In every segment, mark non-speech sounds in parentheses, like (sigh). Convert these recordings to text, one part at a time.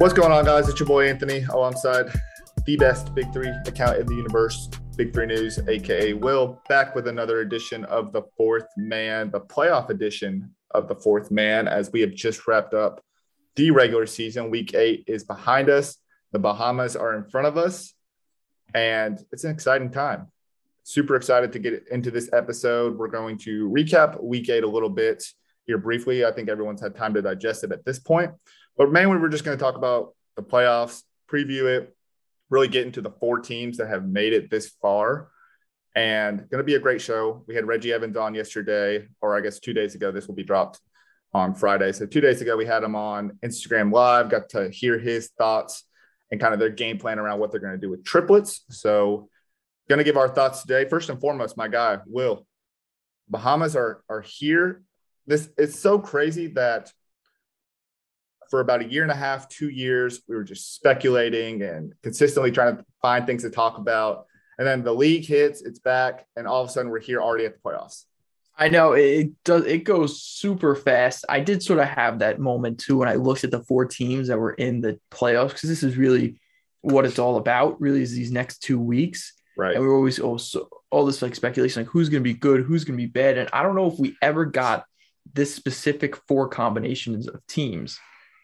What's going on, guys? It's your boy Anthony alongside the best Big Three account in the universe, Big Three News, aka Will, back with another edition of the Fourth Man, the playoff edition of the Fourth Man, as we have just wrapped up the regular season. Week eight is behind us. The Bahamas are in front of us, and it's an exciting time. Super excited to get into this episode. We're going to recap week eight a little bit here briefly. I think everyone's had time to digest it at this point. But mainly, we're just going to talk about the playoffs, preview it, really get into the four teams that have made it this far. And going to be a great show. We had Reggie Evans on yesterday, or I guess two days ago. This will be dropped on Friday. So two days ago, we had him on Instagram Live, got to hear his thoughts and kind of their game plan around what they're going to do with triplets. So, going to give our thoughts today. First and foremost, my guy, Will. Bahamas are, are here. This it's so crazy that for about a year and a half, two years, we were just speculating and consistently trying to find things to talk about. And then the league hits, it's back, and all of a sudden we're here already at the playoffs. I know it does. It goes super fast. I did sort of have that moment too when I looked at the four teams that were in the playoffs because this is really what it's all about. Really, is these next two weeks, right? And we are always also all this like speculation, like who's going to be good, who's going to be bad, and I don't know if we ever got this specific four combinations of teams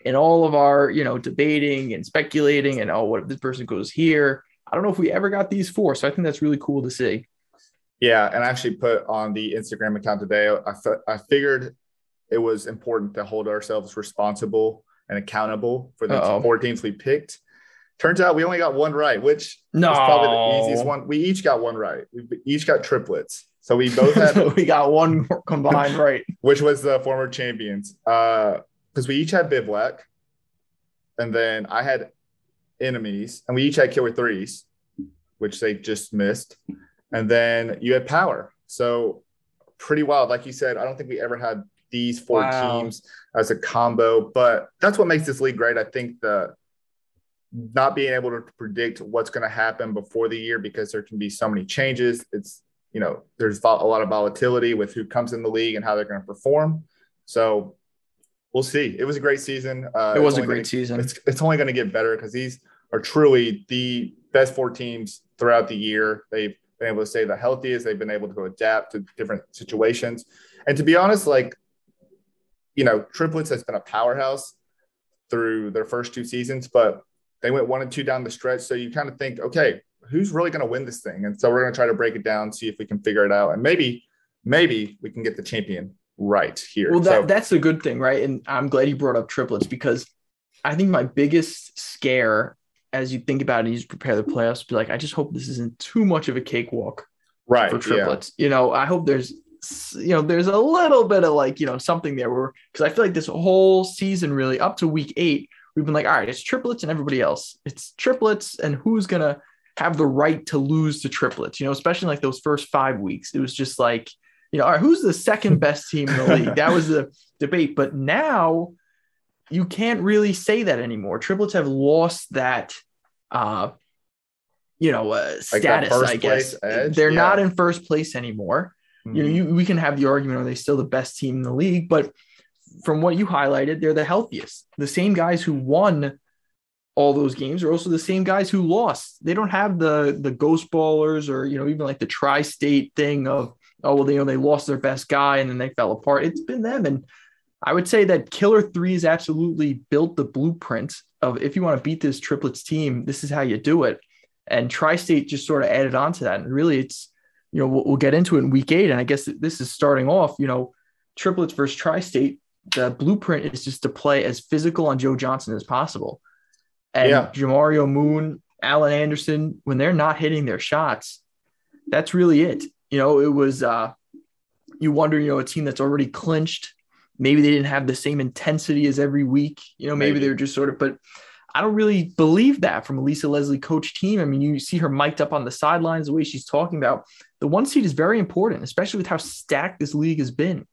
in all of our, you know, debating and speculating and oh, what if this person goes here? I don't know if we ever got these four. So I think that's really cool to see. Yeah. And I actually put on the Instagram account today, I, f- I figured it was important to hold ourselves responsible and accountable for the Uh-oh. four teams we picked. Turns out we only got one right, which no. is probably the easiest one. We each got one right. We each got triplets. So we both (laughs) had we got one combined (laughs) right, which was the former champions. Uh, because we each had bivouac, and then I had enemies, and we each had killer threes, which they just missed, and then you had power. So pretty wild. Like you said, I don't think we ever had these four wow. teams as a combo, but that's what makes this league great. I think the not being able to predict what's going to happen before the year because there can be so many changes. It's you know there's a lot of volatility with who comes in the league and how they're going to perform. So we'll see. It was a great season. Uh, it was a great gonna, season. It's, it's only going to get better because these are truly the best four teams throughout the year. They've been able to stay the healthiest. They've been able to adapt to different situations. And to be honest, like, you know, triplets has been a powerhouse through their first two seasons, but they went one and two down the stretch. So you kind of think, okay, who's really going to win this thing? And so we're going to try to break it down, see if we can figure it out. And maybe, maybe we can get the champion right here. Well, that, so, that's a good thing, right? And I'm glad you brought up triplets because I think my biggest scare as you think about it, and you just prepare the playoffs, be like, I just hope this isn't too much of a cakewalk right, for triplets. Yeah. You know, I hope there's you know, there's a little bit of like, you know, something there where because I feel like this whole season really up to week eight, we've been like, all right, it's triplets and everybody else. It's triplets and who's gonna have the right to lose to triplets, you know, especially like those first five weeks. It was just like you know, all right, who's the second (laughs) best team in the league? That was the debate. But now you can't really say that anymore. Triplets have lost that, uh, you know, uh, status. I guess edge? they're yeah. not in first place anymore. Mm-hmm. You know, you, we can have the argument: are they still the best team in the league? But from what you highlighted, they're the healthiest. The same guys who won all those games are also the same guys who lost. They don't have the the ghost ballers or you know even like the tri-state thing of oh well, you know they lost their best guy and then they fell apart. It's been them, and I would say that Killer Three has absolutely built the blueprint of if you want to beat this triplets team, this is how you do it. And Tri-State just sort of added on to that, and really, it's you know we'll, we'll get into it in week eight, and I guess this is starting off. You know, triplets versus Tri-State. The blueprint is just to play as physical on Joe Johnson as possible. And yeah. Jamario Moon, Alan Anderson, when they're not hitting their shots, that's really it you know, it was uh you wonder, you know, a team that's already clinched, maybe they didn't have the same intensity as every week. You know, maybe, maybe. they were just sort of, but I don't really believe that from a Lisa Leslie coach team. I mean, you see her mic'd up on the sidelines, the way she's talking about the one seed is very important, especially with how stacked this league has been.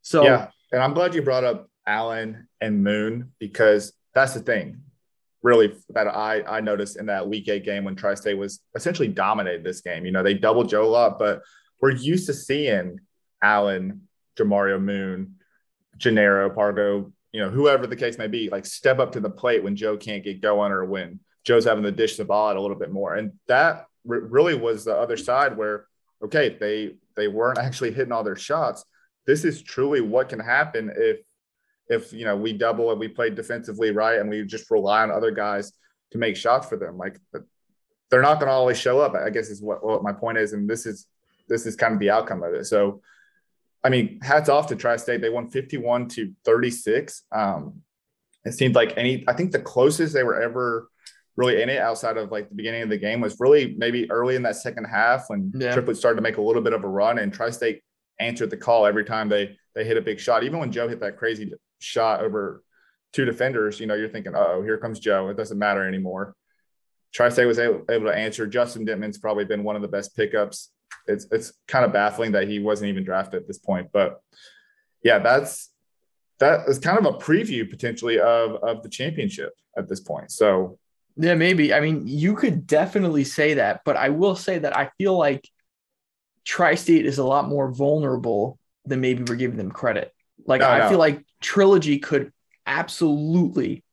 So yeah, and I'm glad you brought up Alan and Moon because that's the thing, really that I I noticed in that Week Eight game when Tri State was essentially dominated this game. You know, they doubled Joe lot, but we're used to seeing Alan, Jamario Moon, Jannero, Pargo, you know, whoever the case may be, like step up to the plate when Joe can't get going or when Joe's having to dish the ball out a little bit more. And that re- really was the other side where, okay, they they weren't actually hitting all their shots. This is truly what can happen if if you know we double and we play defensively right and we just rely on other guys to make shots for them. Like they're not going to always show up. I guess is what, what my point is, and this is this is kind of the outcome of it. So I mean, hats off to Tri State. They won 51 to 36. Um, it seemed like any, I think the closest they were ever really in it outside of like the beginning of the game was really maybe early in that second half when yeah. Triplet started to make a little bit of a run and Tri State answered the call every time they they hit a big shot. Even when Joe hit that crazy shot over two defenders, you know, you're thinking, oh, here comes Joe. It doesn't matter anymore. Tri State was able, able to answer. Justin Dentmon's probably been one of the best pickups it's it's kind of baffling that he wasn't even drafted at this point. But yeah, that's that is kind of a preview potentially of of the championship at this point. So yeah, maybe. I mean, you could definitely say that, but I will say that I feel like Tri-State is a lot more vulnerable than maybe we're giving them credit. Like no, I no. feel like Trilogy could absolutely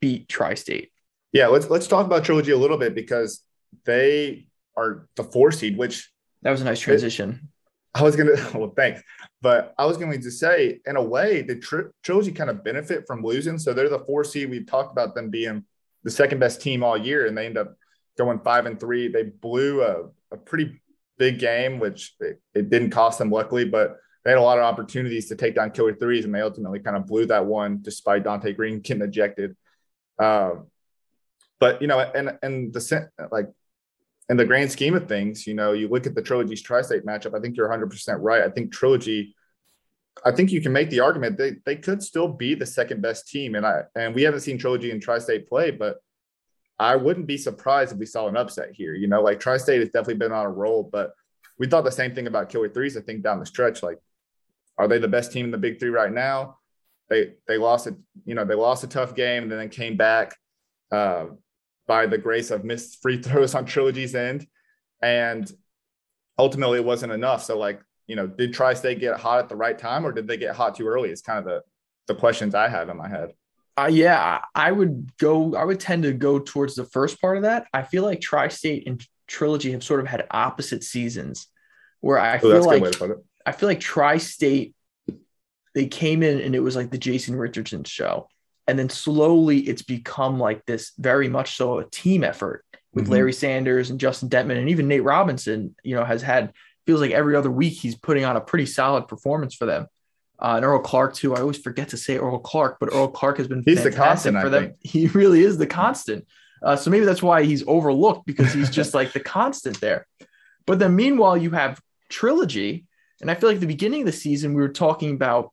beat Tri-State. Yeah, let's let's talk about Trilogy a little bit because they are the four seed, which that was a nice transition. I was gonna (laughs) well, thanks, but I was going to say, in a way, the tri- trilogy kind of benefit from losing. So they're the four seed. We've talked about them being the second best team all year, and they end up going five and three. They blew a, a pretty big game, which it, it, didn't cost them, luckily, but they had a lot of opportunities to take down killer threes, and they ultimately kind of blew that one despite Dante Green getting ejected. Um, but you know, and and the like in the grand scheme of things, you know, you look at the Trilogy's tri-state matchup. I think you're 100% right. I think Trilogy, I think you can make the argument they they could still be the second best team, and I and we haven't seen Trilogy and tri-state play, but I wouldn't be surprised if we saw an upset here. You know, like tri-state has definitely been on a roll, but we thought the same thing about Killer Threes. I think down the stretch, like, are they the best team in the Big Three right now? They they lost it. You know, they lost a tough game and then came back. Uh, by the grace of missed free (laughs) throws on Trilogy's end. And ultimately, it wasn't enough. So, like, you know, did Tri State get hot at the right time or did they get hot too early? It's kind of the, the questions I have in my head. Uh, yeah, I would go, I would tend to go towards the first part of that. I feel like Tri State and Trilogy have sort of had opposite seasons where I feel like, I feel like Tri State, they came in and it was like the Jason Richardson show and then slowly it's become like this very much so a team effort with mm-hmm. Larry Sanders and Justin Dentmon and even Nate Robinson, you know, has had feels like every other week he's putting on a pretty solid performance for them. Uh, and Earl Clark too. I always forget to say Earl Clark, but Earl Clark has been he's fantastic the constant, for them. He really is the constant. Uh, so maybe that's why he's overlooked because he's just (laughs) like the constant there. But then meanwhile, you have trilogy, and I feel like the beginning of the season we were talking about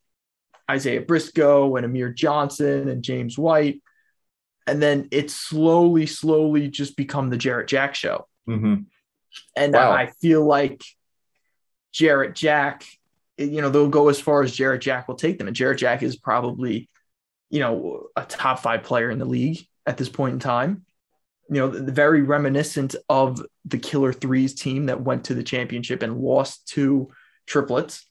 Isaiah Briscoe and Amir Johnson and James White. And then it slowly, slowly just become the Jarrett Jack show. Mm-hmm. And wow. I feel like Jarrett Jack, you know, they'll go as far as Jarrett Jack will take them. And Jarrett Jack is probably, you know, a top five player in the league at this point in time. You know, very reminiscent of the Killer Threes team that went to the championship and lost to triplets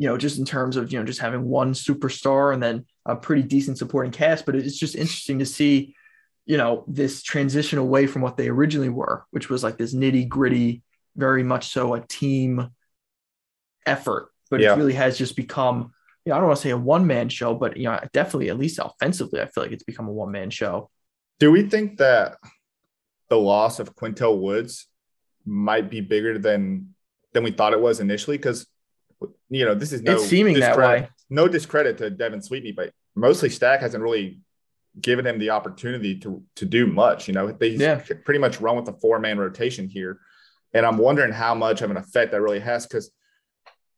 you know, just in terms of, you know, just having one superstar and then a pretty decent supporting cast. But it's just interesting to see, you know, this transition away from what they originally were, which was like this nitty gritty, very much so a team effort. But yeah. it really has just become, you know, I don't want to say a one man show, but, you know, definitely at least offensively, I feel like it's become a one man show. Do we think that the loss of Qyntel Woods might be bigger than than we thought it was initially? Because you know, this is no it's seeming that way. No discredit to Devin Sweetney, but mostly Stack hasn't really given him the opportunity to to do much. You know, they yeah. pretty much run with a four man rotation here, and I'm wondering how much of an effect that really has because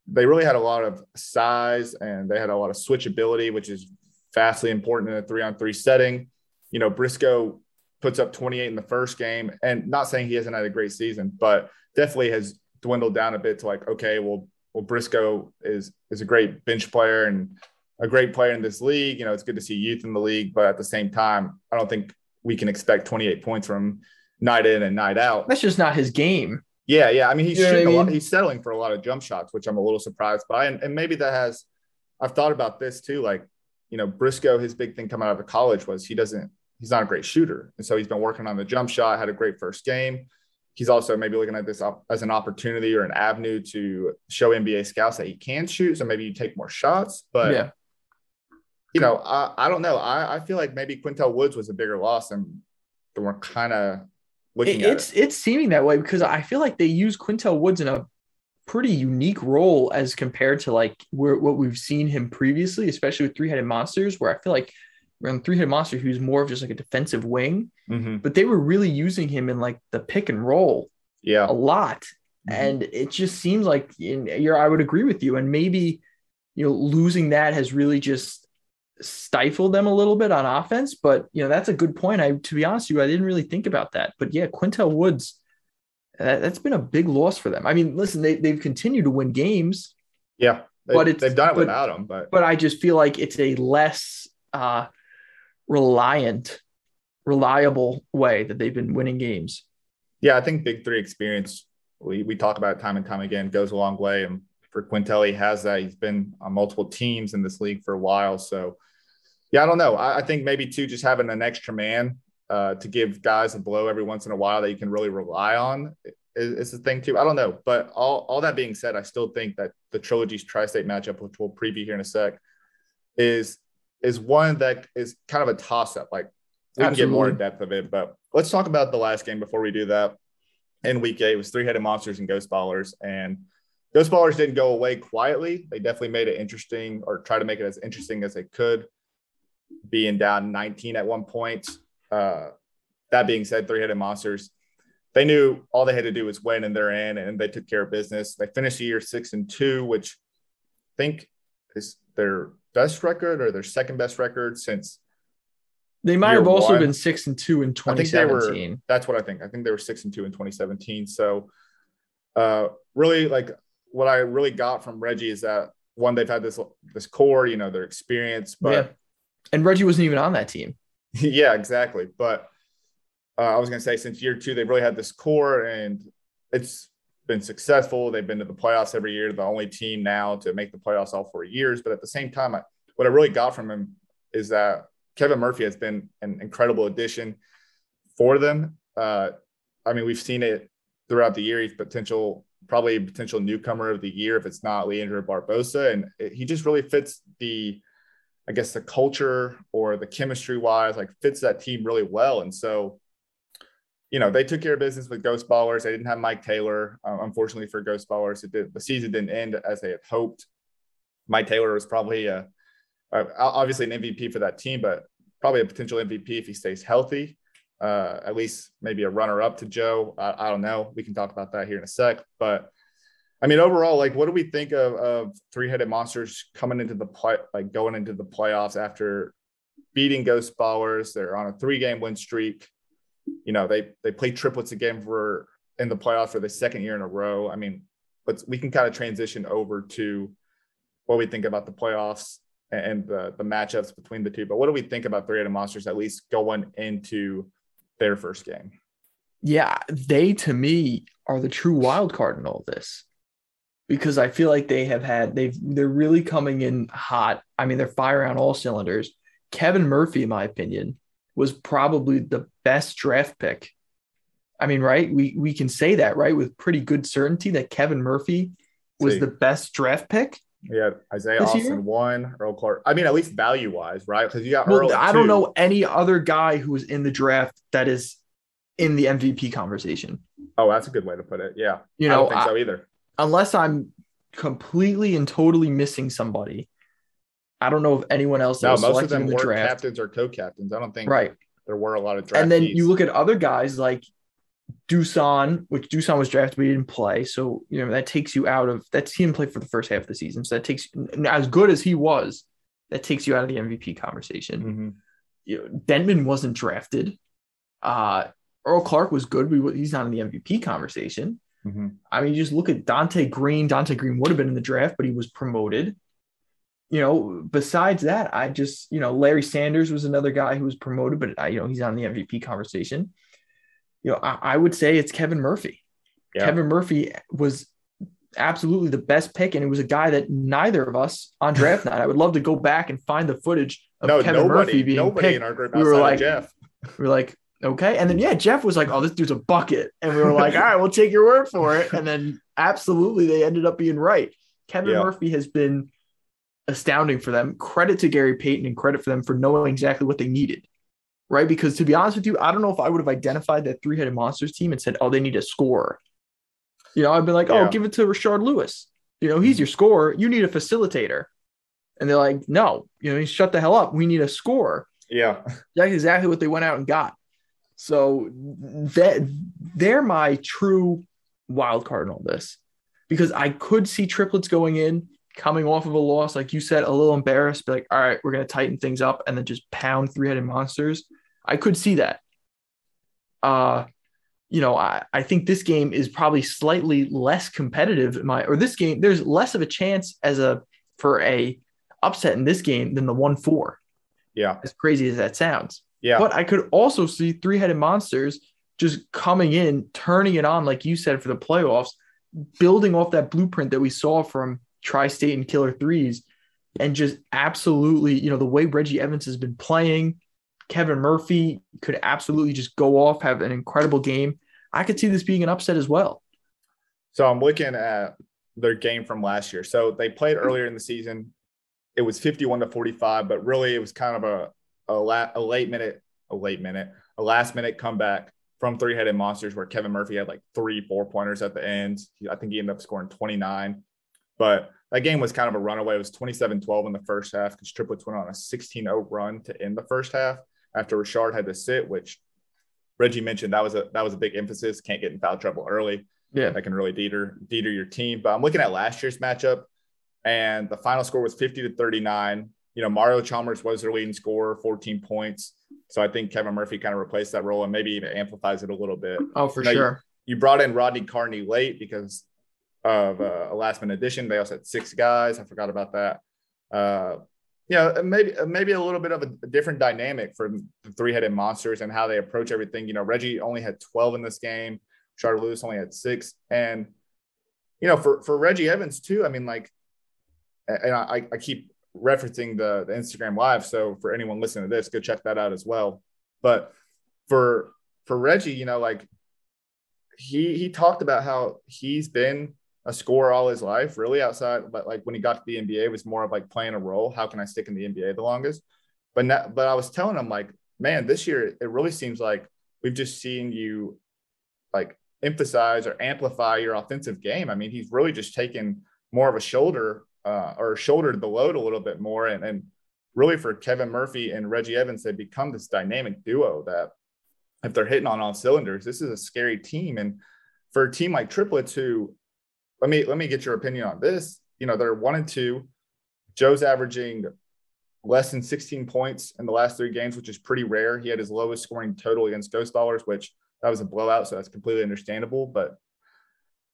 they really had a lot of size and they had a lot of switchability, which is vastly important in a three on three setting. you know, Briscoe puts up 28 in the first game, and not saying he hasn't had a great season, but definitely has dwindled down a bit to like, okay, well, well, Briscoe is is a great bench player and a great player in this league. You know, it's good to see youth in the league, but at the same time, I don't think we can expect 28 points from night in and night out. That's just not his game. Yeah, yeah. I mean, he's You know I shooting a lot, he's settling for a lot of jump shots, which I'm a little surprised by. And, and maybe that has I've thought about this too. Like, you know, Briscoe, his big thing coming out of college was he doesn't he's not a great shooter. And so he's been working on the jump shot, had a great first game. He's also maybe looking at this op- as an opportunity or an avenue to show NBA scouts that he can shoot. So maybe you take more shots. But yeah. you know, I, I don't know. I, I feel like maybe Qyntel Woods was a bigger loss than, than we're kind of looking It- at. it's it's seeming that way because I feel like they use Qyntel Woods in a pretty unique role as compared to like where what we've seen him previously, especially with three headed monsters, where I feel like around three headed monster, who's more of just like a defensive wing, Mhm. but they were really using him in like the pick and roll Yeah. a lot. Mhm. And it just seems like in, you're, I would agree with you. And maybe, you know, losing that has really just stifled them a little bit on offense. But, you know, that's a good point. I, to be honest with you, I didn't really think about that. But yeah, Qyntel Woods, that, that's been a big loss for them. I mean, listen, they, they've continued to win games, Yeah. They, But it's- they've done it but- without him, but but I just feel like it's a less uh, reliant, reliable way that they've been winning games. yeah, I think big three experience, we, we talk about time and time again, goes a long way. And for Quintelli has that. He's been on multiple teams in this league for a while. So, yeah, I don't know. I, I think maybe too, just having an extra man uh, to give guys a blow every once in a while that you can really rely on is, is the thing too. I don't know. But all, all that being said, I still think that the Trilogy's tri state matchup, which we'll preview here in a sec, is is one that is kind of a toss up. Like, we can get more in depth of it, but let's talk about the last game before we do that. In week eight, it was three headed monsters and ghost ballers. And ghost ballers didn't go away quietly. They definitely made it interesting or try to make it as interesting as they could, being down 19 at one point. Uh, that being said, three headed monsters, they knew all they had to do was win and they're in, and they took care of business. They finished the year six and two, which I think is their best record or their second best record since They might have also one. been six and two in I think they were. 2017. That's what I think. I think they were six and two in 2017. So, uh, really, like what I really got from Reggie is that one, they've had this this core, you know, their experience, yeah. but And Reggie wasn't even on that team. (laughs) yeah, exactly. But uh, I was gonna say since year two, they've really had this core, and it's been successful. They've been to the playoffs every year. The only team now to make the playoffs all four years. But at the same time, I, what I really got from him is that Kevin Murphy has been an incredible addition for them. Uh, I mean, we've seen it throughout the year. He's potential, probably potential newcomer of the year if it's not Leandro Barbosa, and it, he just really fits the, I guess, the culture or the chemistry wise, like fits that team really well. And so, you know, they took care of business with Ghost Ballers. They didn't have Mike Taylor, uh, unfortunately for Ghost Ballers. It did, the season didn't end as they had hoped. Mike Taylor was probably a, uh, obviously an MVP for that team, but probably a potential MVP if he stays healthy. Uh, at least maybe a runner up to Joe. I, I don't know. We can talk about that here in a sec. But I mean, overall, like, what do we think of, of three headed monsters coming into the play, like going into the playoffs after beating Ghost Ballers? They're on a three game win streak. You know, they they play triplets again for in the playoffs for the second year in a row. I mean, but we can kind of transition over to what we think about the playoffs and the the matchups between the two. But what do we think about three headed monsters at least going into their first game? Yeah, they to me are the true wild card in all this because I feel like they have had they've they're really coming in hot. I mean, they're firing on all cylinders. Kevin Murphy, in my opinion, was probably the best draft pick. I mean, right? We we can say that, right, with pretty good certainty that Kevin Murphy was See. the best draft pick. Yeah, Isaiah Austin year? one, Earl Clark. I mean, at least value wise, right? Because you got Well, Earl. I don't two. know any other guy who was in the draft that is in the MVP conversation. Oh, that's a good way to put it. Yeah, You I know, don't think I- so either. unless I'm completely and totally missing somebody, I don't know if anyone else No, was most of them the were draft. captains or co-captains. I don't think Right. there were a lot of draft. And then you look at other guys like Dusan, which Dusan was drafted, but he didn't play. So, you know, that takes you out of that. He didn't play for the first half of the season. So that takes, as good as he was, that takes you out of the MVP conversation. hmm you know, Dentmon wasn't drafted. Uh, Earl Clark was good. We, he's not in the MVP conversation. Mm-hmm. I mean, you just look at Dante Green. Dante Green would have been in the draft, but he was promoted. You know, besides that, I just, you know, Larry Sanders was another guy who was promoted, but, I, you know, he's on the MVP conversation. You know, I, I would say it's Kevin Murphy. Yeah. Kevin Murphy was absolutely the best pick, and it was a guy that neither of us on draft night. I would love to go back and find the footage of no, Kevin nobody, Murphy being nobody picked. in our group we were like, Jeff. We were like, okay, and then yeah, Jeff was like, oh, this dude's a bucket, and we were like, all right, we'll take your word for it. And then absolutely, they ended up being right. Kevin yeah. Murphy has been astounding for them. Credit to Gary Payton and credit for them for knowing exactly what they needed. Right. Because to be honest with you, I don't know if I would have identified that three headed monsters team and said, oh, they need a score. You know, I'd be like, oh, give it to Rashard Lewis. You know, he's mm-hmm. your scorer. You need a facilitator. And they're like, no, you know, shut the hell up. We need a score. Yeah. That's exactly what they went out and got. So that they're my true wild card in all this because I could see triplets going in, coming off of a loss, like you said, a little embarrassed, be like, all right, we're going to tighten things up and then just pound three headed monsters. I could see that. Uh, you know, I, I think this game is probably slightly less competitive in my or this game, there's less of a chance as a for a upset in this game than the one four. Yeah. As crazy as that sounds. Yeah. But I could also see three-headed monsters just coming in, turning it on, like you said, for the playoffs, building off that blueprint that we saw from Tri-State and Killer Threes, and just absolutely, you know, the way Reggie Evans has been playing, Kevin Murphy could absolutely just go off, have an incredible game. I could see this being an upset as well. So I'm looking at their game from last year. So they played hmm. earlier in the season. It was 51 to 45, but really it was kind of a a, la- a late minute, a late minute, a last minute comeback from three headed monsters where Kevin Murphy had like three four pointers at the end. I think he ended up scoring 29. But that game was kind of a runaway. It was 27 12 in the first half because Triplets went on a 16 0 run to end the first half after Rashard had to sit, which Reggie mentioned that was a that was a big emphasis. Can't get in foul trouble early. Yeah, that can really deter deter your team. But I'm looking at last year's matchup, and the final score was 50 to 39. You know, Mario Chalmers was their leading scorer, 14 points. So I think Kevin Murphy kind of replaced that role and maybe even amplifies it a little bit. Oh, for now, sure. You, you, brought in Rodney Carney late because of uh, a last minute addition. They also had six guys. I forgot about that. Uh, know, maybe maybe a little bit of a, different dynamic for the three headed monsters and how they approach everything. You know, Reggie only had 12 in this game. Charlie Lewis only had six. And, you know, for, for Reggie Evans too, I mean, like, and I, I keep referencing the, the Instagram live. So for anyone listening to this, go check that out as well. But for for Reggie, you know, like he he talked about how he's been a scorer all his life, really outside, but like when he got to the NBA, it was more of like playing a role. How can I stick in the NBA the longest? But not, but I was telling him like, man, this year it really seems like we've just seen you like emphasize or amplify your offensive game. I mean, he's really just taken more of a shoulder uh, or shouldered the load a little bit more. And, and really for Kevin Murphy and Reggie Evans, they become this dynamic duo that if they're hitting on all cylinders, this is a scary team. And for a team like triplets who let me let me get your opinion on this. You know, they're one and two. Joe's averaging less than 16 points in the last three games, which is pretty rare. He had his lowest scoring total against Ghost Ballers, which that was a blowout, so that's completely understandable. But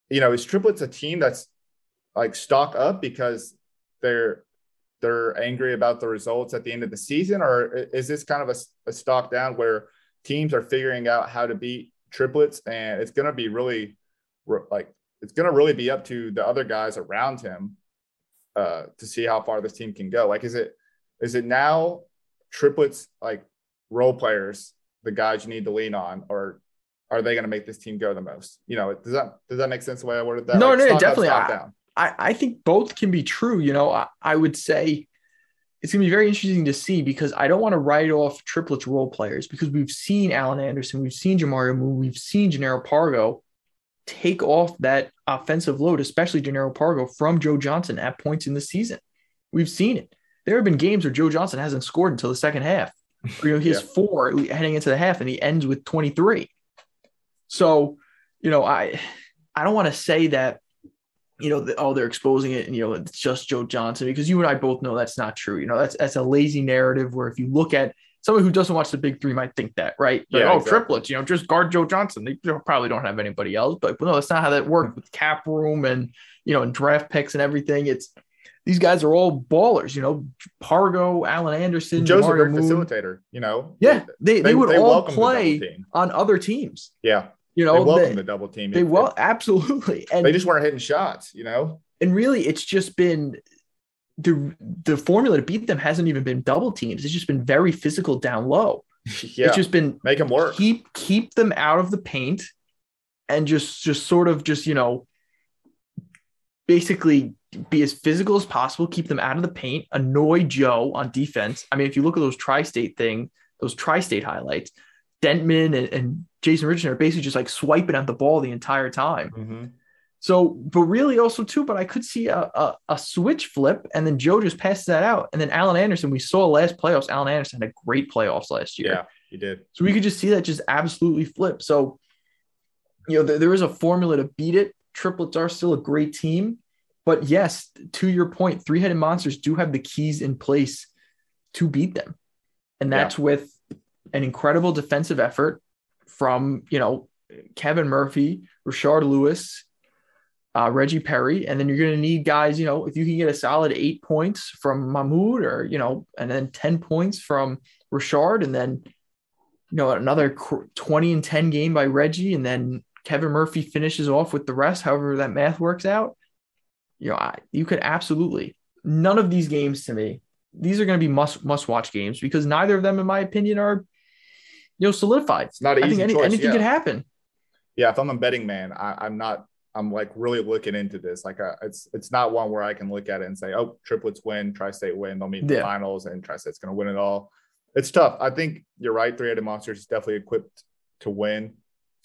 you know, is triplets a team that's like stock up because they're they're angry about the results at the end of the season, or is this kind of a, a stock down where teams are figuring out how to beat triplets, and it's going to be really like it's going to really be up to the other guys around him uh, to see how far this team can go. Like, is it is it now triplets like role players, the guys you need to lean on, or are they going to make this team go the most? You know, does that does that make sense the way I worded that? No, like, no, definitely. I, I, I think both can be true. You know, I, I would say it's going to be very interesting to see because I don't want to write off triplets role players because we've seen Alan Anderson, we've seen Jamario Moon, we've seen Jannero Pargo take off that offensive load, especially Jannero Pargo from Joe Johnson at points in the season. We've seen it. There have been games where Joe Johnson hasn't scored until the second half. (laughs) You know, he has yeah. four heading into the half and he ends with 23. So, you know, I I don't want to say that you know, the, oh, they're exposing it and, you know, it's just Joe Johnson because you and I both know that's not true. You know, that's, that's a lazy narrative where if you look at someone who doesn't watch the big three might think that, right? Like, Yeah, oh, exactly. triplets, you know, just guard Joe Johnson. They probably don't have anybody else, but no, that's not how that works with cap room and you know, and draft picks and everything. It's these guys are all ballers, you know, Pargo, Alan Anderson, Joe's a Mario great Moon. facilitator. You know. Yeah, they, they, would all welcome the double play on other teams. Yeah, You they know, welcome they, the double team. they well (laughs) absolutely. And They just weren't hitting shots. You know. and really it's just been the the formula to beat them hasn't even been double teams. It's just been very physical down low. (laughs) yeah. It's just been Make them work. keep keep them out of the paint and just just sort of just you know basically be as physical as possible keep them out of the paint annoy joe on defense i mean if you look at those tri-state thing those tri-state highlights dentmon and, and jason richardson are basically just like swiping at the ball the entire time Mhm. So but really also too but i could see a, a, a switch flip and then joe just passes that out and then alan anderson we saw last playoffs alan anderson had a great playoffs last year Yeah, you did. so we could just see that just absolutely flip. So, you know, there, there is a formula to beat it. Triplets are still a great team. But yes, to your point, three headed monsters do have the keys in place to beat them. And that's with an incredible defensive effort from, you know, Kevin Murphy, Rashard Lewis, uh, Reggie Perry. And then you're going to need guys, you know, if you can get a solid eight points from Mahmoud or, you know, and then 10 points from Rashard and then you know, another 20 and 10 game by Reggie, and then Kevin Murphy finishes off with the rest, however that math works out. You know, I, you could absolutely none of these games to me, these are going to be must must watch games because neither of them, in my opinion, are you know solidified. It's not an I think easy any, choice. anything yeah. could happen. yeah, if I'm a betting man, I, I'm not. I'm like really looking into this. Like, uh, it's it's not one where I can look at it and say, "Oh, triplets win, tri-state win, they'll meet in the finals, and tri-state's going to win it all." It's tough. I think you're right. Three-headed monsters is definitely equipped to win.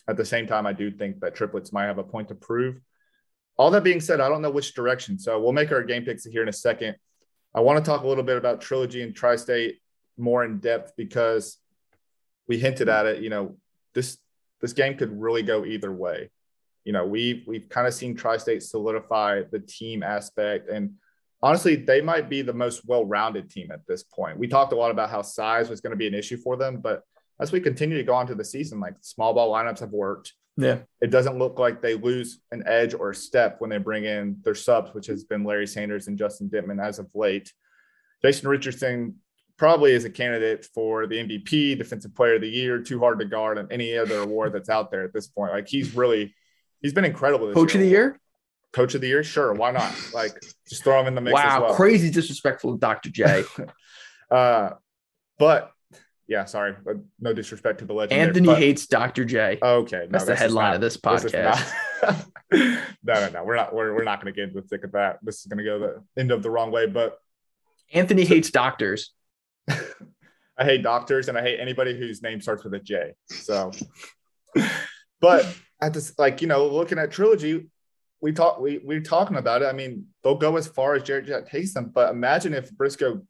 At the same time, I do think that triplets might have a point to prove. All that being said, I don't know which direction. So we'll make our game picks here in a second. I want to talk a little bit about trilogy and tri-state more in depth because we hinted at it. You know, this this game could really go either way. You know, we've we've kind of seen tri-state solidify the team aspect, and honestly, they might be the most well-rounded team at this point. We talked a lot about how size was going to be an issue for them, but as we continue to go on to the season, like small ball lineups have worked. Yeah. It doesn't look like they lose an edge or a step when they bring in their subs, which has been Larry Sanders and Justin Dentmon as of late. Jason Richardson probably is a candidate for the MVP, Defensive Player of the Year, too hard to guard, and any other award that's out there at this point. Like he's really, he's been incredible. This Coach of the year? Coach of the year, sure, why not? Like just throw him in the mix as Wow, well. crazy disrespectful to Dr. J. (laughs) Uh, but yeah, sorry, but no disrespect to the legend. there, Anthony but- hates Dr. J. Okay, no, That's the headline not- of this this podcast. not- (laughs) no, no, no. We're not. We're, we're not going to get into the thick of that. This is going to go the end of the wrong way. But Anthony hates doctors. (laughs) I hate doctors and I hate anybody whose name starts with a J. So, but at this, like you know, looking at trilogy, we talk. We we're talking about it. I mean, they'll go as far as Jarrett Jack takes them. But imagine if Briscoe,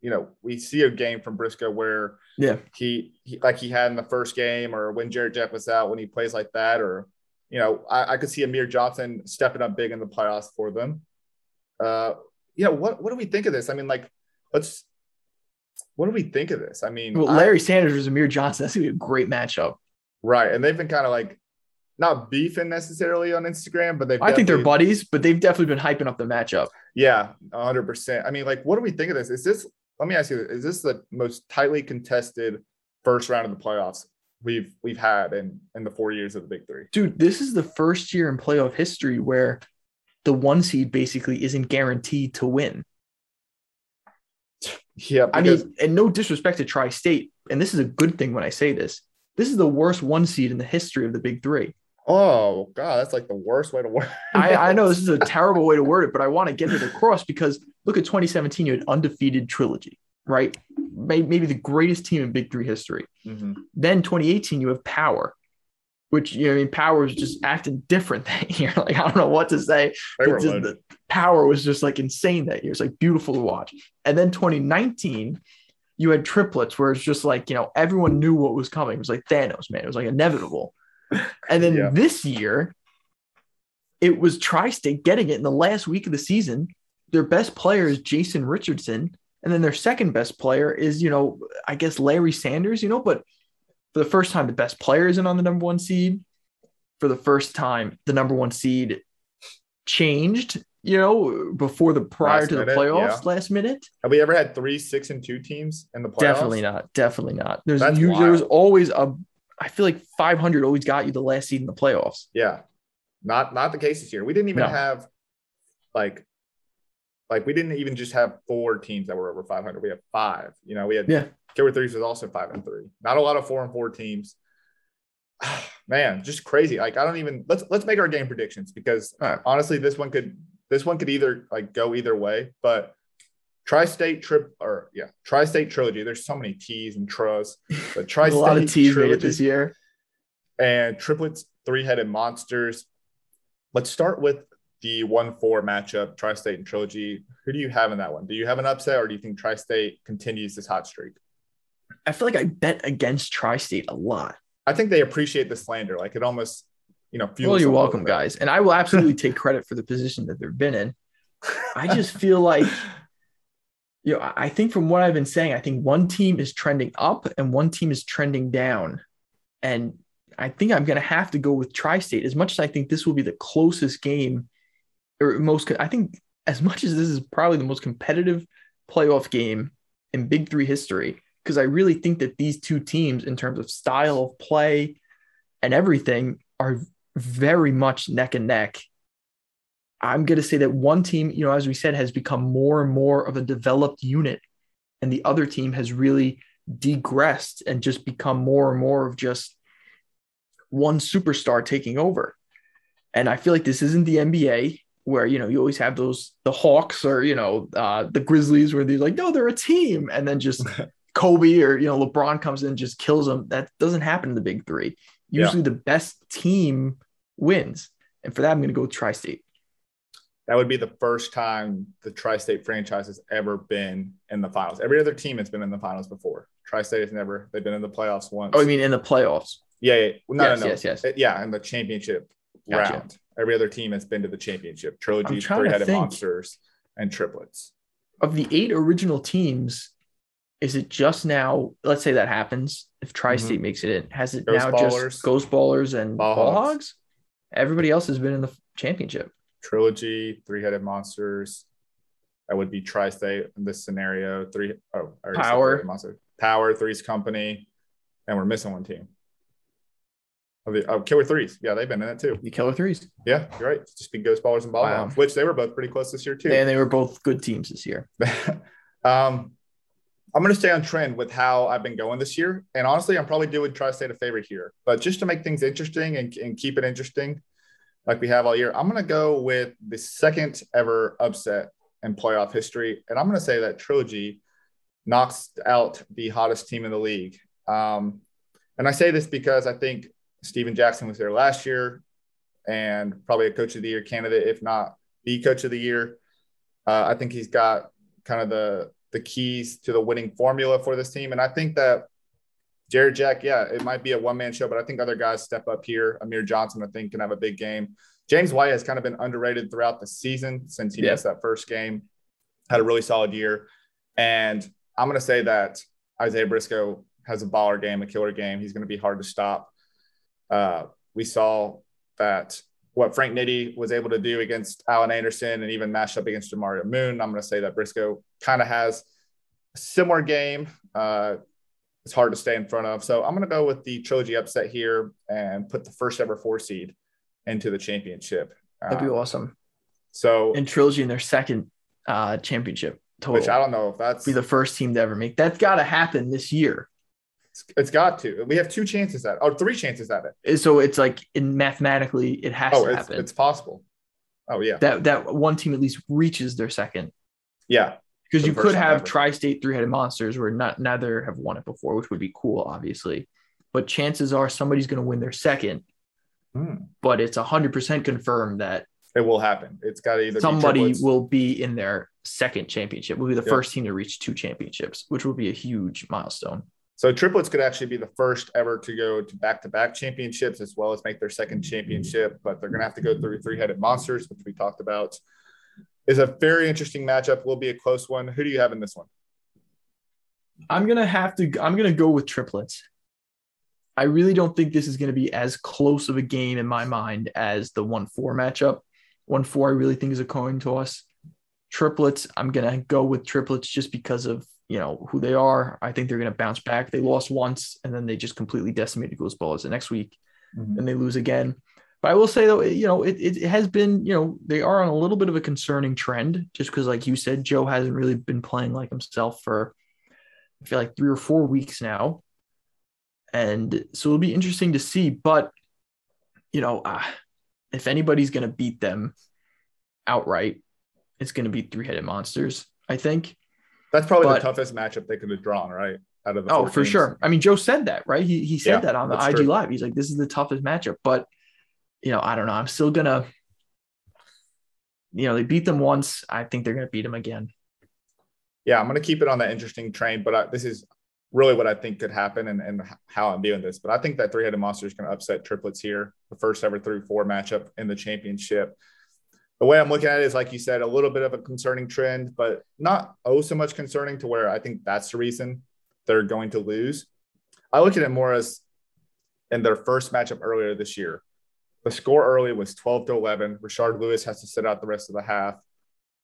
you know, we see a game from Briscoe where Yeah. he, he like he had in the first game, or when Jarrett Jack was out, when he plays like that, or you know, I, I could see Amir Johnson stepping up big in the playoffs for them. Uh, you know, what what do we think of this? I mean, like, let's. What do we think of this? I mean, Well, I- Larry Sanders versus Amir Johnson. That's gonna be a great matchup. right? And they've been kind of like not beefing necessarily on Instagram, but they've. I think they're buddies, but they've definitely been hyping up the matchup. Yeah, hundred percent. I mean, like, what do we think of this? Is this? Let me ask you: Is this the most tightly contested first round of the playoffs we've we've had in in the four years of the Big Three? Dude, this is the first year in playoff history where the one seed basically isn't guaranteed to win. Yeah, I mean, and no disrespect to Tri State, and this is a good thing when I say this. This is the worst one seed in the history of the Big Three. Oh god, that's like the worst way to word. (laughs) I, I know this is a terrible way to word it, but I want to get it across because look at 2017, you had undefeated trilogy, right? Maybe the greatest team in Big Three history. Mhm. Then 2018, you have Power, which you know, I mean, Power is just acting different (laughs) that year. Like I don't know what to say. They were It's just- loaded. the power was just like insane that year. It's like beautiful to watch. And then 2019, you had triplets where it's just like, you know, everyone knew what was coming. It was like Thanos, man. It was like inevitable. And then Yeah. this year, it was Tri State getting it in the last week of the season. Their best player is Jason Richardson. And then their second best player is, you know, I guess Larry Sanders, you know, but for the first time, the best player isn't on the number one seed. For the first time, the number one seed changed, you know, before the prior Last to the minute, playoffs yeah. last minute. Have we ever had three, six, and two teams in the playoffs? Definitely not. Definitely not. There's there's always a I feel like 500 always got you the last seed in the playoffs. Yeah, not not the case this year. We didn't even No. have like like we didn't even just have four teams that were over 500. We have five. You know, we had Yeah. Killer Threes was also five and three. Not a lot of four and four teams. (sighs) Man, just crazy. Like I don't even let's let's make our game predictions because right. honestly, this one could this one could either like go either way. But tri-state trip or yeah, tri-state trilogy. There's so many T's and tras, but (laughs) tri-state a lot of T's made it trilogy this year. and triplets three-headed monsters. Let's start with the one-four matchup, tri-state and trilogy. Who do you have in that one? Do you have an upset, or do you think tri-state continues this hot streak? I feel like I bet against Tri-State a lot. I think they appreciate the slander. Like it almost, you know, fuels Well, you're them a little welcome, guys. And I will absolutely take (laughs) credit for the position that they've been in. I just feel like, (laughs) you know, I think from what I've been saying, I think one team is trending up and one team is trending down. And I think I'm going to have to go with Tri State as much as I think this will be the closest game or most, I think as much as this is probably the most competitive playoff game in Big Three history, because I really think that these two teams, in terms of style of play and everything, are very much neck and neck. I'm going to say that one team, you know, as we said, has become more and more of a developed unit, and the other team has really degressed and just become more and more of just one superstar taking over. And I feel like this isn't the NBA where you know you always have those the Hawks or you know uh, the Grizzlies where they're like no they're a team and then just (laughs) Kobe or you know LeBron comes in and just kills them. That doesn't happen in the Big Three. Yeah. Usually the best team wins, and for that I'm going to go Tri-State. That would be the first time the tri-state franchise has ever been in the finals. Every other team has been in the finals before. Tri-state has never. They've been in the playoffs once. Oh, I mean in the playoffs. yeah, yeah. No, yes, no, no. yes, yes. Uh, Yeah, in the championship Gotcha. round. Every other team has been to the championship. Trilogy, I'm trying to three-headed monsters, and triplets. Of the eight original teams, is it just now? Let's say that happens. If Tri-State makes it in, has it Mm-hmm. Ghost now Ballers. just Ghost Ballers and Ball. Hogs? Everybody else has been in the championship. Trilogy, three-headed monsters. That would be tri-state in this scenario. Three oh, I already said Power. monster. Power, Three's Company, and we're missing one team. Oh, the, oh, Killer Threes. Yeah, they've been in it too. The Killer Threes, Yeah, you're right. It's just be Ghost Ballers and Ball Wow. Hogs, which they were both pretty close this year too. and they were both good teams this year. (laughs) um, I'm going to stay on trend with how I've been going this year. And honestly, I'm probably doing Tri-State a favor here. But just to make things interesting and, and keep it interesting, like we have all year, I'm going to go with the second ever upset in playoff history. And I'm going to say that Trilogy knocks out the hottest team in the league. Um, and I say this because I think Stephen Jackson was there last year and probably a coach of the year candidate, if not the coach of the year. Uh, I think he's got kind of the the keys to the winning formula for this team. And I think that Jarrett Jack, yeah, it might be a one man show, but I think other guys step up here. Amir Johnson, I think, can have a big game. James White has kind of been underrated throughout the season since he Yeah. missed that first game, had a really solid year. And I'm going to say that Isaiah Briscoe has a baller game, a killer game. He's going to be hard to stop. Uh, we saw that what Frank Nitti was able to do against Alan Anderson and even matched up against Jamario Moon. I'm going to say that Briscoe kind of has a similar game. Uh, it's hard to stay in front of. So I'm going to go with the trilogy upset here and put the first ever four seed into the championship. That'd be Um, awesome. So, And Trilogy in their second uh, championship total. which I don't know if that's be the first team to ever make. That's got to happen this year. it's got to. We have two chances at, or three chances at it. So it's like in mathematically, it has Oh, to it's, happen. it's possible. Oh yeah, that that one team at least reaches their second. yeah. Because you could have ever. tri-state three-headed monsters where not neither have won it before, which would be cool, obviously. But chances are somebody's going to win their second. Hmm. But it's hundred percent confirmed that It will happen. It's got to either be somebody triplets- will be in their second championship. Will be the Yep. first team to reach two championships, which will be a huge milestone. So triplets could actually be the first ever to go to back-to-back championships as well as make their second championship, but they're going to have to go through three-headed monsters, which we talked about. Is a very interesting matchup. Will be a close one. Who do you have in this one? I'm gonna have to. I'm gonna go with triplets. I really don't think this is going to be as close of a game in my mind as the one four matchup. One four, I really think is a coin toss. Triplets, I'm gonna go with triplets just because of you know who they are. I think they're gonna bounce back. They lost once and then they just completely decimated Ghost Ballers the next week, Mhm. and they lose again. But I will say though, you know, it, it has been, you know, they are on a little bit of a concerning trend just because, like you said, Joe hasn't really been playing like himself for I feel like three or four weeks now. And so it'll be interesting to see. But, you know, uh, if anybody's going to beat them outright, it's going to be three headed monsters, I think. That's probably But- the toughest matchup they could have drawn, right? Out of the Oh, for sure. I mean, Joe said that, right? He, he said Yeah, that on the IG true. Live. He's like, this is the toughest matchup. But, you know, I don't know. I'm still to, you know, they beat them once. I think they're to beat them again. Yeah, I'm to keep it on that interesting train, but I, this is really what I think could happen and, and how I'm viewing this. But I think that three headed monster is going to upset triplets here, the first ever through four matchup in the championship. The way I'm looking at it is, like you said, a little bit of a concerning trend, but not oh so much concerning to where I think that's the reason they're going to lose. I look at it more as in their first matchup earlier this year. The score early was 12 to 11. Rashard Lewis has to sit out the rest of the half,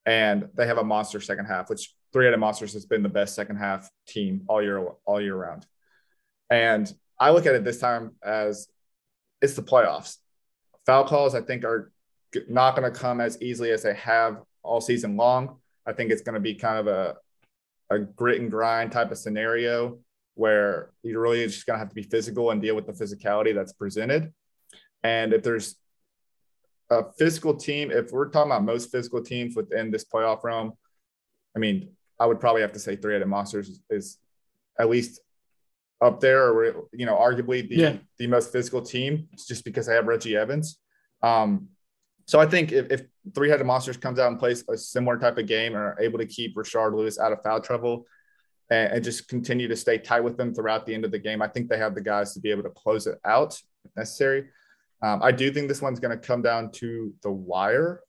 and they have a monster second half, which Three Headed Monsters has been the best second half team all year all year round. And I look at it this time as it's the playoffs. Foul calls, I think, are not going to come as easily as they have all season long. I think it's going to be kind of a a grit and grind type of scenario where you're really just going to have to be physical and deal with the physicality that's presented. And if there's a physical team, if we're talking about most physical teams within this playoff realm, I mean, I would probably have to say three headed monsters is, is at least up there, or you know, arguably the Yeah. the most physical team, It's just because I have Reggie Evans. Um, so I think if, if three headed monsters comes out and plays a similar type of game and are able to keep Rashard Lewis out of foul trouble and, and just continue to stay tight with them throughout the end of the game, I think they have the guys to be able to close it out if necessary. Um, I do think this one's going to come down to the wire.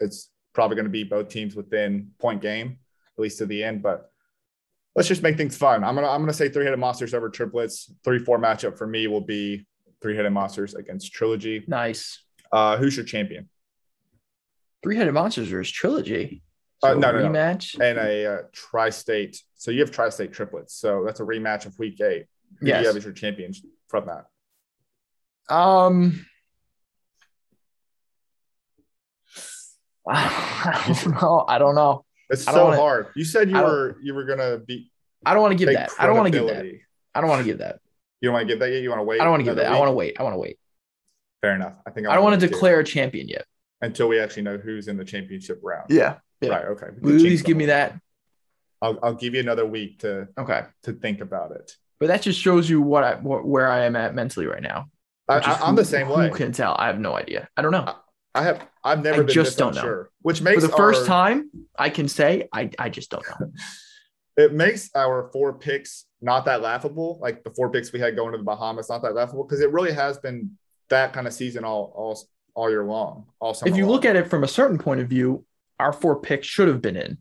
It's probably going to be both teams within point game, at least to the end. But let's just make things fun. I'm gonna I'm gonna say three headed monsters over triplets. Three four matchup for me will be three headed monsters against trilogy. Nice. Uh, who's your champion? Three headed monsters versus his trilogy. Uh, So no, no, no. rematch. And a uh, tri-state. So you have tri-state triplets. So that's a rematch of week eight. Who do you have as your champion from that? Um, (sighs) I don't (laughs) know. I don't know. It's don't so wanna- hard. You said you were you were gonna be. I don't want to give that. I don't want to give that. I don't want to give that. You don't want to give that yet. You want to wait. I don't want to give another that. I want to wait. I want to wait. Fair enough. I think I don't want to wait too, declare a champion yet. until we actually know who's in the championship round. Yeah. yeah. Right. Okay. Will you change please give me that. that? I'll, I'll give you another week to Okay. to think about it. But that just shows you what I what, where I am at mentally right now. I, I, I'm the same who way. can tell? I have no idea. I don't know. I have I've never I been just don't know. which For makes the first time, I can say I I just don't know. (laughs) it makes our four picks not that laughable. Like the four picks we had going to the Bahamas, not that laughable because it really has been that kind of season all all all year long. All summer if you long. look at it from a certain point of view, our four picks should have been in.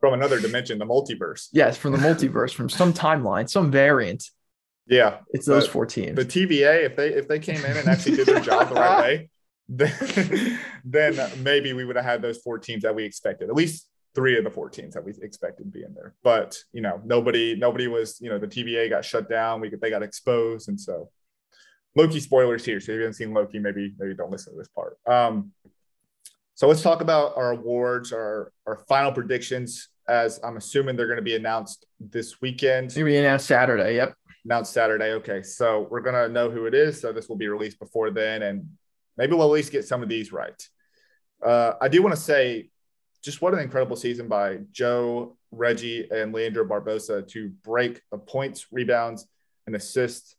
from another dimension, the multiverse. Yes, from the multiverse, from some timeline, some variant. Yeah, It's those But four teams. the TVA, if they if they came in and actually did their job the right way, (laughs) then, then maybe we would have had those four teams that we expected. At least three of the four teams that we expected to be in there. But you know, nobody nobody was. You know, the TVA got shut down. We they got exposed, and so Loki spoilers here. So if you haven't seen Loki, maybe maybe don't listen to this part. Um, so let's talk about our awards, our our final predictions. As I'm assuming they're going to be announced this weekend Maybe announced Saturday. Yep. Announced Saturday. Okay, so we're gonna know who it is. So this will be released before then, and maybe we'll at least get some of these right. Uh, I do want to say, just what an incredible season by Joe, Reggie, and Leandro Barbosa to break the points, rebounds, and assist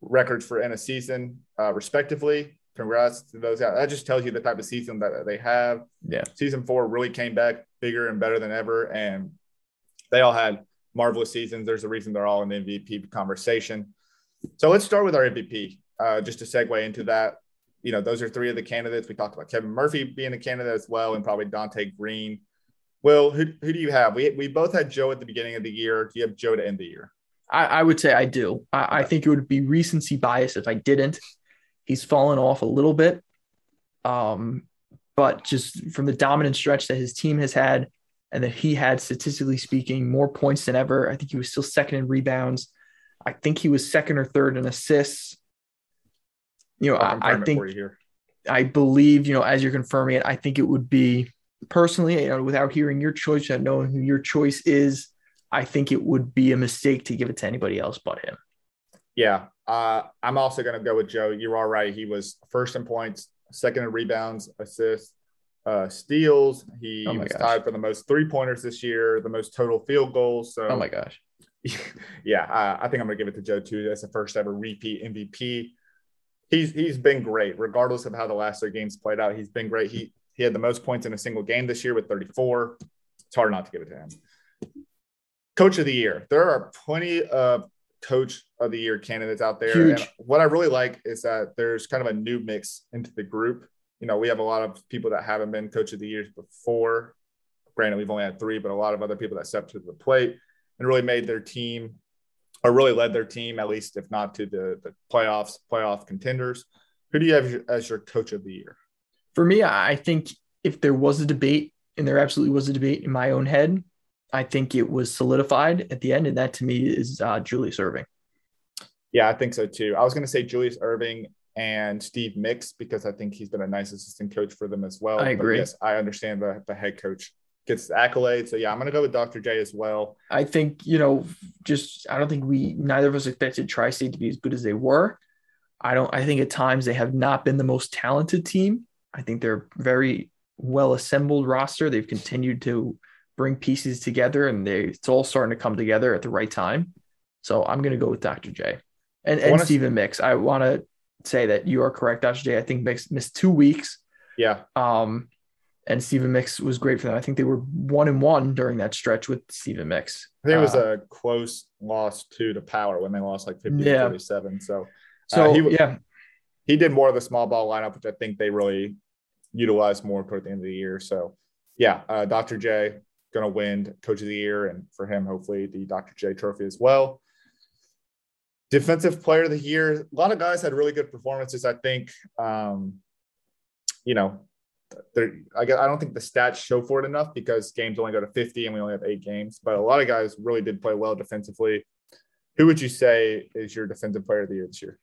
records for in a season, uh, respectively. Congrats to those. That just tells you the type of season that they have. Yeah. Season four really came back bigger and better than ever, and they all had marvelous seasons. There's a reason they're all in the MVP conversation. So let's start with our MVP. Uh, just to segue into that, you know, those are three of the candidates. We talked about Kevin Murphy being a candidate as well, and probably Dante Green Well, who, who do you have? We, we both had Joe at the beginning of the year. Do you have Joe to end the year? I, I would say I do. I, I think it would be recency bias if I didn't. He's fallen off a little bit. Um, but just from the dominant stretch that his team has had, and that he had statistically speaking more points than ever. I think he was still second in rebounds. I think he was second or third in assists. You know, I, I think I believe, you know, as you're confirming it, I think it would be personally, you know, without hearing your choice and knowing who your choice is, I think it would be a mistake to give it to anybody else but him. Yeah. Uh, I'm also going to go with Joe. You are all right. He was first in points, second in rebounds, assists, uh, steals. He oh was gosh. tied for the most three pointers this year, the most total field goals. So, oh my gosh. (laughs) yeah, uh, I think I'm going to give it to Joe too. That's the first ever repeat MVP. He's he's been great, regardless of how the last three games played out. He's been great. He he had the most points in a single game this year with 34. It's hard not to give it to him. Coach of the year. There are plenty of coach of the year candidates out there. Huge. And what I really like is that there's kind of a new mix into the group you know, we have a lot of people that haven't been coach of the years before. Granted, we've only had three, but a lot of other people that stepped to the plate and really made their team or really led their team, at least if not to the, the playoffs, playoff contenders. Who do you have as your coach of the year? For me, I think if there was a debate, and there absolutely was a debate in my own head, I think it was solidified at the end, and that to me is uh, Julius Erving. Yeah, I think so too. I was going to say Julius Erving and Steve Mix because I think he's been a nice assistant coach for them as well. I agree. But yes, I understand the, the head coach gets the accolades. So yeah, I'm going to go with Dr. J as well. I think, you know, just, I don't think we, neither of us expected Tri-State to be as good as they were. I don't, I think at times they have not been the most talented team. I think they're very well assembled roster. They've continued to bring pieces together and they, it's all starting to come together at the right time. So I'm going to go with Dr. J and, and Stephen Mix. I want to say that you are correct, Dr. J. I think Mix missed two weeks. Yeah. Um, and Stephen Mix was great for them. I think they were one and one during that stretch with Stephen Mix. I think it was uh, a close loss to the power when they lost like 50 yeah. 47. So, uh, so he, yeah, he did more of the small ball lineup, which I think they really utilized more toward the end of the year. So, yeah, uh, Dr. J going to win Coach of the Year, and for him, hopefully the Dr. J Trophy as well. Defensive player of the year. A lot of guys had really good performances. I think, um, you know, I, I don't think the stats show for it enough because games only go to 50 and we only have eight games. But a lot of guys really did play well defensively. Who would you say is your defensive player of the year this year?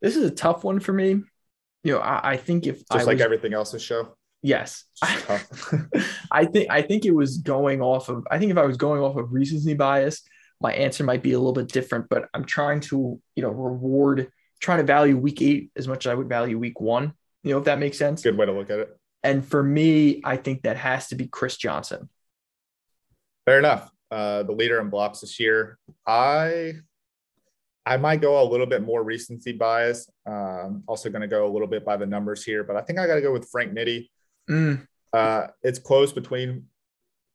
This is a tough one for me. You know, I, I think if just I like was, everything else this show. Yes, (laughs) I think I think it was going off of. I think if I was going off of recency bias, my answer might be a little bit different, but I'm trying to, you know, reward, trying to value week eight as much as I would value week one, you know, if that makes sense. Good way to look at it. And for me, I think that has to be Chris Johnson. Fair enough. Uh, the leader in blocks this year. I I might go a little bit more recency bias. Um, also going to go a little bit by the numbers here, but I think I got to go with Frank Nitty. Mm. Uh, it's close between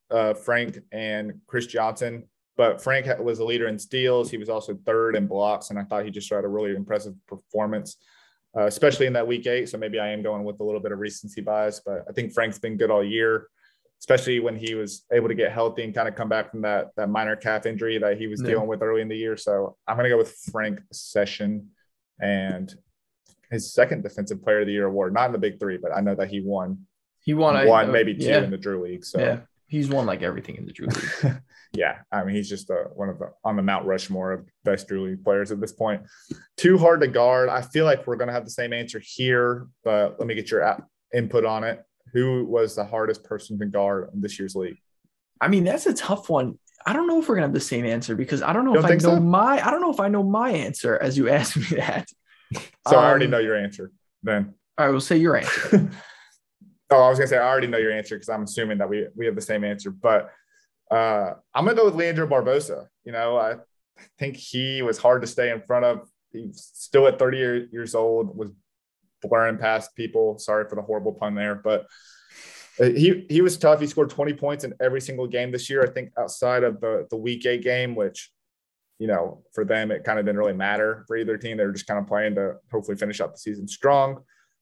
uh, Frank and Chris Johnson. But Frank was a leader in steals. He was also third in blocks, and I thought he just had a really impressive performance, uh, especially in that week eight. So maybe I am going with a little bit of recency bias, but I think Frank's been good all year, especially when he was able to get healthy and kind of come back from that that minor calf injury that he was yeah. dealing with early in the year. So I'm going to go with Frank Session and his second Defensive Player of the Year award, not in the Big Three, but I know that he won. He won one, I, maybe two yeah. in the Drew League. So yeah, he's won like everything in the Drew League. (laughs) yeah, I mean, he's just a, one of the on the Mount Rushmore of best Drew League players at this point. Too hard to guard. I feel like we're going to have the same answer here, but let me get your input on it. Who was the hardest person to guard in this year's league? I mean, that's a tough one. I don't know if we're gonna have the same answer because I don't know if I know so? my I don't know if I know my answer as you (laughs) asked me that. So um, I already um, know your answer. Then I will say your answer. (laughs) oh, I was gonna say I already know your answer because I'm assuming that we we have the same answer, but uh, I'm gonna go with Leandro Barbosa. You know, I think he was hard to stay in front of. He's still at 30 years old, was blurring past people. Sorry for the horrible pun there, but uh, he he was tough. He scored 20 points in every single game this year. I think outside of the the week eight game, which you know for them it kind of didn't really matter for either team. They were just kind of playing to hopefully finish out the season strong.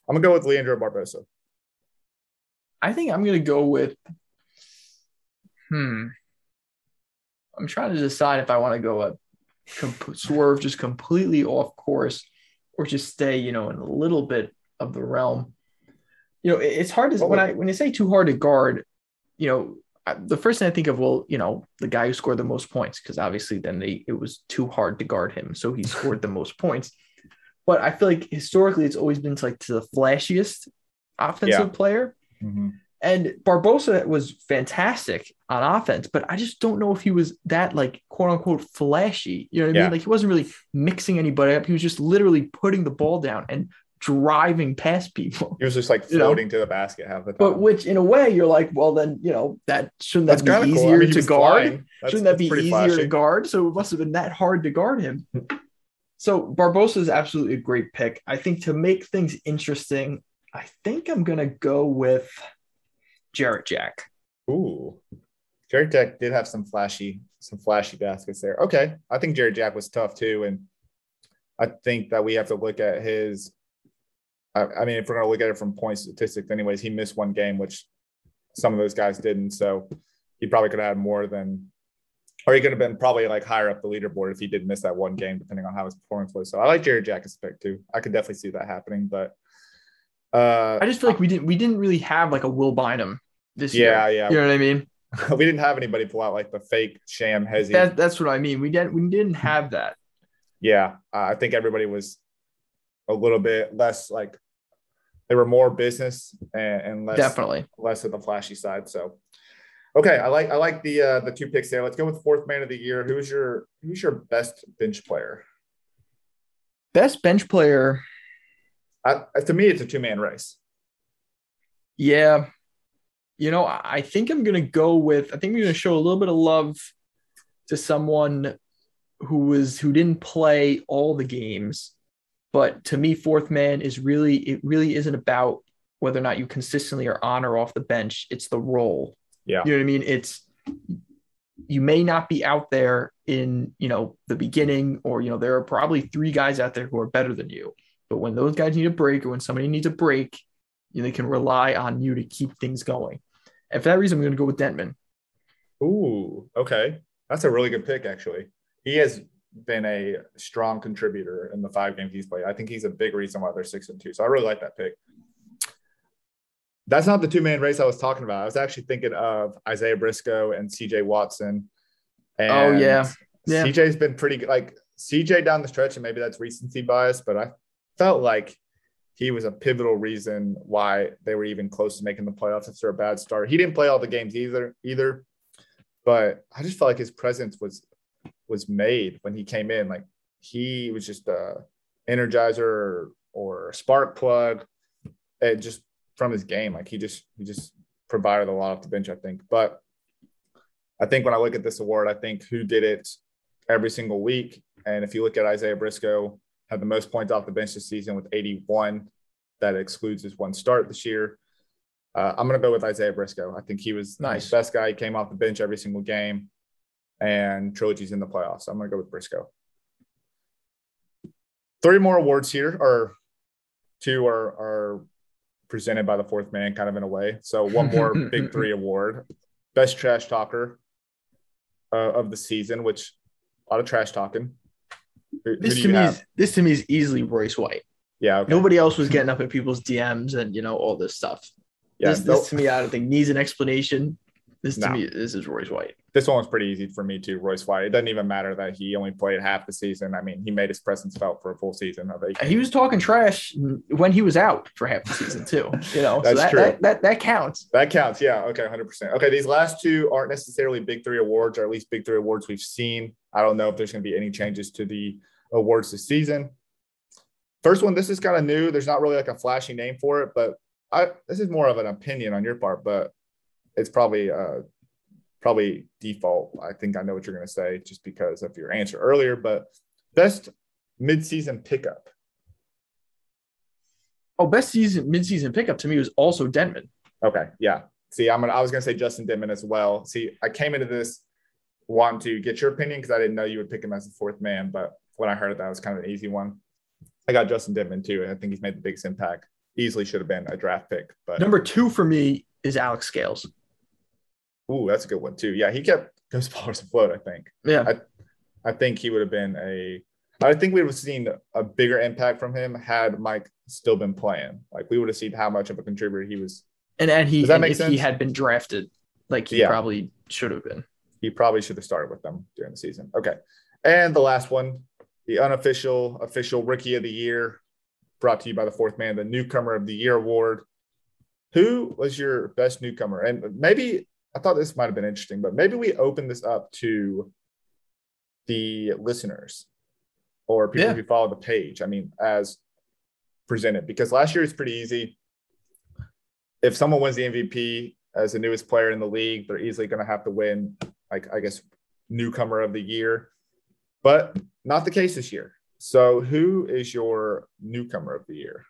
I'm gonna go with Leandro Barbosa. I think I'm gonna go with Hmm. I'm trying to decide if I want to go a comp- swerve just completely off course or just stay, you know, in a little bit of the realm. You know, it's hard to What when I when you say too hard to guard, you know, I- the first thing I think of, well, you know, the guy who scored the most points, because obviously then they it was too hard to guard him, so he scored the most points. But I feel like historically it's always been to like to the flashiest offensive Yeah. player. Mhm. And Barbosa was fantastic on offense, but I just don't know if he was that like quote unquote flashy. You know what I Yeah. mean? Like he wasn't really mixing anybody up. He was just literally putting the ball down and driving past people. He was just like (laughs) You know? floating to the basket half the time. But which in a way you're like, well then, you know, that shouldn't that kind be of cool. easier I mean, to guard? That's- Shouldn't that be easier to guard? So it must have been that hard to guard him. (laughs) so Barbosa is absolutely a great pick. I think to make things interesting, I think I'm gonna go with Jarrett Jack. Ooh, Jarrett Jack did have some flashy, some flashy baskets there. Okay, I think Jarrett Jack was tough too, and I think that we have to look at his. I, I mean, if we're going to look at it from point statistics, anyways, he missed one game, which some of those guys didn't. So he probably could have had more than, or he could have been probably like higher up the leaderboard if he did miss that one game, depending on how his performance was. So I like Jarrett Jack as a pick too. I could definitely see that happening, but uh, I just feel like we didn't we didn't really have like a Will Bynum this yeah, year. yeah, yeah. You know what I mean? (laughs) we didn't have anybody pull out like the fake sham hezzy. That that's what I mean. We didn't we didn't have that. yeah, uh, I think everybody was a little bit less like they were more business and, and less Definitely. less of the flashy side. So, okay, I like I like the uh, the two picks there. Let's go with fourth man of the year. Who's your who's your best bench player? Best bench player. I, to me, it's a two man race. Yeah. You know, I think I'm gonna go with I think we're gonna show a little bit of love to someone who was who didn't play all the games. But to me, fourth man is really it really isn't about whether or not you consistently are on or off the bench. It's the role. Yeah. You know what I mean? It's you may not be out there in, you know, the beginning, or you know, there are probably three guys out there who are better than you. But when those guys need a break or when somebody needs a break, you know, they can rely on you to keep things going. And for that reason, I'm going to go with Dentmon. Ooh, okay, that's a really good pick. Actually, he has been a strong contributor in the five games he's played. I think he's a big reason why they're six and two. So I really like that pick. That's not the two man race I was talking about. I was actually thinking of Isaiah Briscoe and CJ Watson. Oh, and Oh, yeah. Yeah. CJ's been pretty good. Like CJ down the stretch, and maybe that's recency bias, but I felt like he was a pivotal reason why they were even close to making the playoffs after a bad start. He didn't play all the games either, either, but I just felt like his presence was was made when he came in. Like he was just a energizer or, spark plug. It just from his game, like he just he just provided a lot off the bench, I think. But I think when I look at this award, I think who did it every single week. And if you look at Isaiah Briscoe, had the most points off the bench this season with 81. That excludes his one start this year. Uh, I'm going to go with Isaiah Briscoe. I think he was Nice. best guy. He came off the bench every single game, and Trilogy's in the playoffs. So I'm going to go with Briscoe. Three more awards here, or two are, are presented by the fourth man, kind of in a way. So one (laughs) more Big Three award, best trash talker uh, of the season, which a lot of trash talking. Who, This to me have? is this to me is easily Royce White. Yeah. Okay. Nobody else was getting up in people's DMs and you know all this stuff. Yeah. this, this to me, I don't think needs an explanation. This to No. me, this is Royce White. this one was pretty easy for me too, Royce White. It doesn't even matter that he only played half the season. I mean, he made his presence felt for a full season of eight. And he was talking trash when he was out for half the season too. (laughs) You know, so That's that, true. that that that counts. That counts. Yeah. Okay. 100%. Okay. These last two aren't necessarily big three awards, or at least big three awards we've seen. I don't know if there's going to be any changes to the awards this season. First one, this is kind of new. There's not really like a flashy name for it, but I this is more of an opinion on your part, but it's probably uh probably default. I think I know what you're going to say just because of your answer earlier, but best midseason pickup. Oh, best season midseason pickup to me was also Dentmon. Okay, yeah. See, I'm gonna. I was gonna say Justin Dentmon as well. See, I came into this wanting to get your opinion because I didn't know you would pick him as the fourth man, but when I heard it, that was kind of an easy one. I got Justin Dentmon too, and I think he's made the biggest impact. Easily should have been a draft pick, but Number two for me is Alex Scales. Ooh, that's a good one too. Yeah, he kept Ghost (laughs) Ballers afloat. I think. Yeah, I, I think he would have been a. I think we would have seen a bigger impact from him had Mike still been playing. Like we would have seen how much of a contributor he was. and and he Does that and make if sense? he had been drafted, like he Yeah. probably should have been. He probably should have started with them during the season. Okay, and the last one, the unofficial official Rookie of the Year, brought to you by the Fourth Man, the Newcomer of the Year award. Who was your best newcomer? And maybe I thought this might have been interesting, but maybe we open this up to the listeners or people Yeah. who follow the page. I mean, as presented, because last year is pretty easy. If someone wins the MVP as the newest player in the league, they're easily going to have to win, like, I guess, newcomer of the year, but not the case this year. So, who is your newcomer of the year?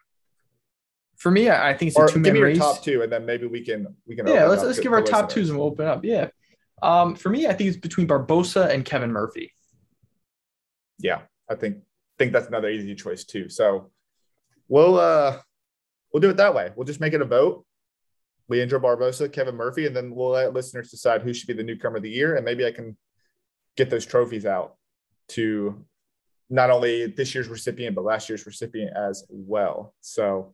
For me, I think it's Or a two give me your race. top two, and then maybe we can we can. Yeah, let's let's give our top listeners. twos and we'll open up. Yeah. Um, for me, I think it's between Barbosa and Kevin Murphy. yeah, I think think that's another easy choice too. So we'll uh we'll do it that way. We'll just make it a vote. Leandro Barbosa, Kevin Murphy, and then we'll let listeners decide who should be the newcomer of the year. And maybe I can get those trophies out to not only this year's recipient, but last year's recipient as well. So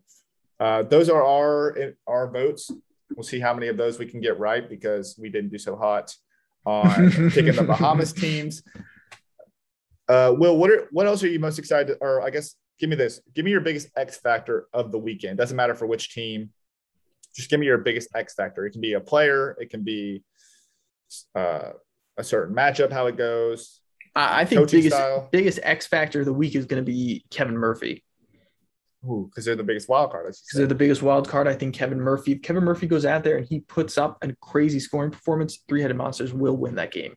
uh, those are our our votes. We'll see how many of those we can get right because we didn't do so hot on (laughs) picking the Bahamas teams. Uh, Will, what are what else are you most excited? Or I guess give me this. Give me your biggest X factor of the weekend. Doesn't matter for which team. Just give me your biggest X factor. It can be a player. It can be uh, a certain matchup, how it goes. I, I think biggest style. biggest X factor of the week is going to be Kevin Murphy Because they're the biggest wild card. Because they're the biggest wild card. I think Kevin Murphy. If Kevin Murphy goes out there and he puts up a crazy scoring performance, three headed monsters will win that game.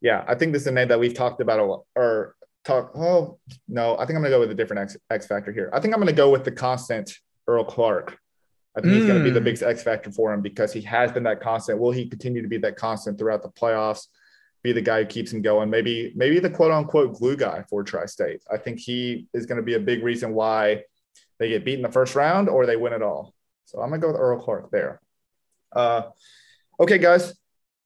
Yeah, I think this is a name that we've talked about a lot. Or talk. Oh no, I think I'm gonna go with a different X X factor here. I think I'm gonna go with the constant Earl Clark. I think he's gonna be the Mm. biggest X factor for him because he has been that constant. Will he continue to be that constant throughout the playoffs? Be the guy who keeps him going. Maybe maybe the quote unquote glue guy for Tri State. I think he is going to be a big reason why they get beat in the first round or they win it all. So I'm gonna go with Earl Clark there. Uh, okay, guys.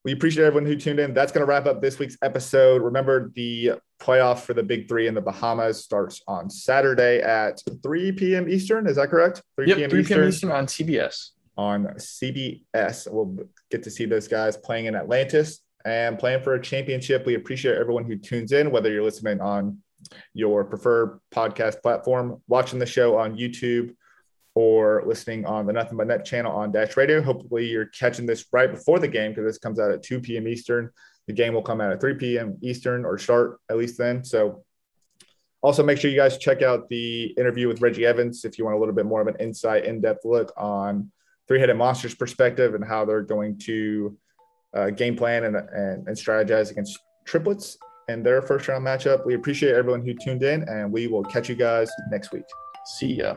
We appreciate everyone who tuned in. That's going to wrap up this week's episode. Remember, the playoff for the Big Three in the Bahamas starts on Saturday at 3 p.m. Eastern. Is that correct? 3 Yep, 3 p.m. Eastern on CBS. on CBS. We'll get to see those guys playing in Atlantis and playing for a championship. We appreciate everyone who tunes in, whether you're listening on your preferred podcast platform, watching the show on YouTube, or listening on the Nothing But Net channel on Dash Radio. Hopefully, you're catching this right before the game because this comes out at 2 p.m. Eastern. The game will come out at 3 p.m. Eastern or start at least then. So, also make sure you guys check out the interview with Reggie Evans if you want a little bit more of an insight, in depth look on three headed monsters perspective and how they're going to uh, game plan and, and, and strategize against triplets in their first round matchup. We appreciate everyone who tuned in, and we will catch you guys next week. See ya.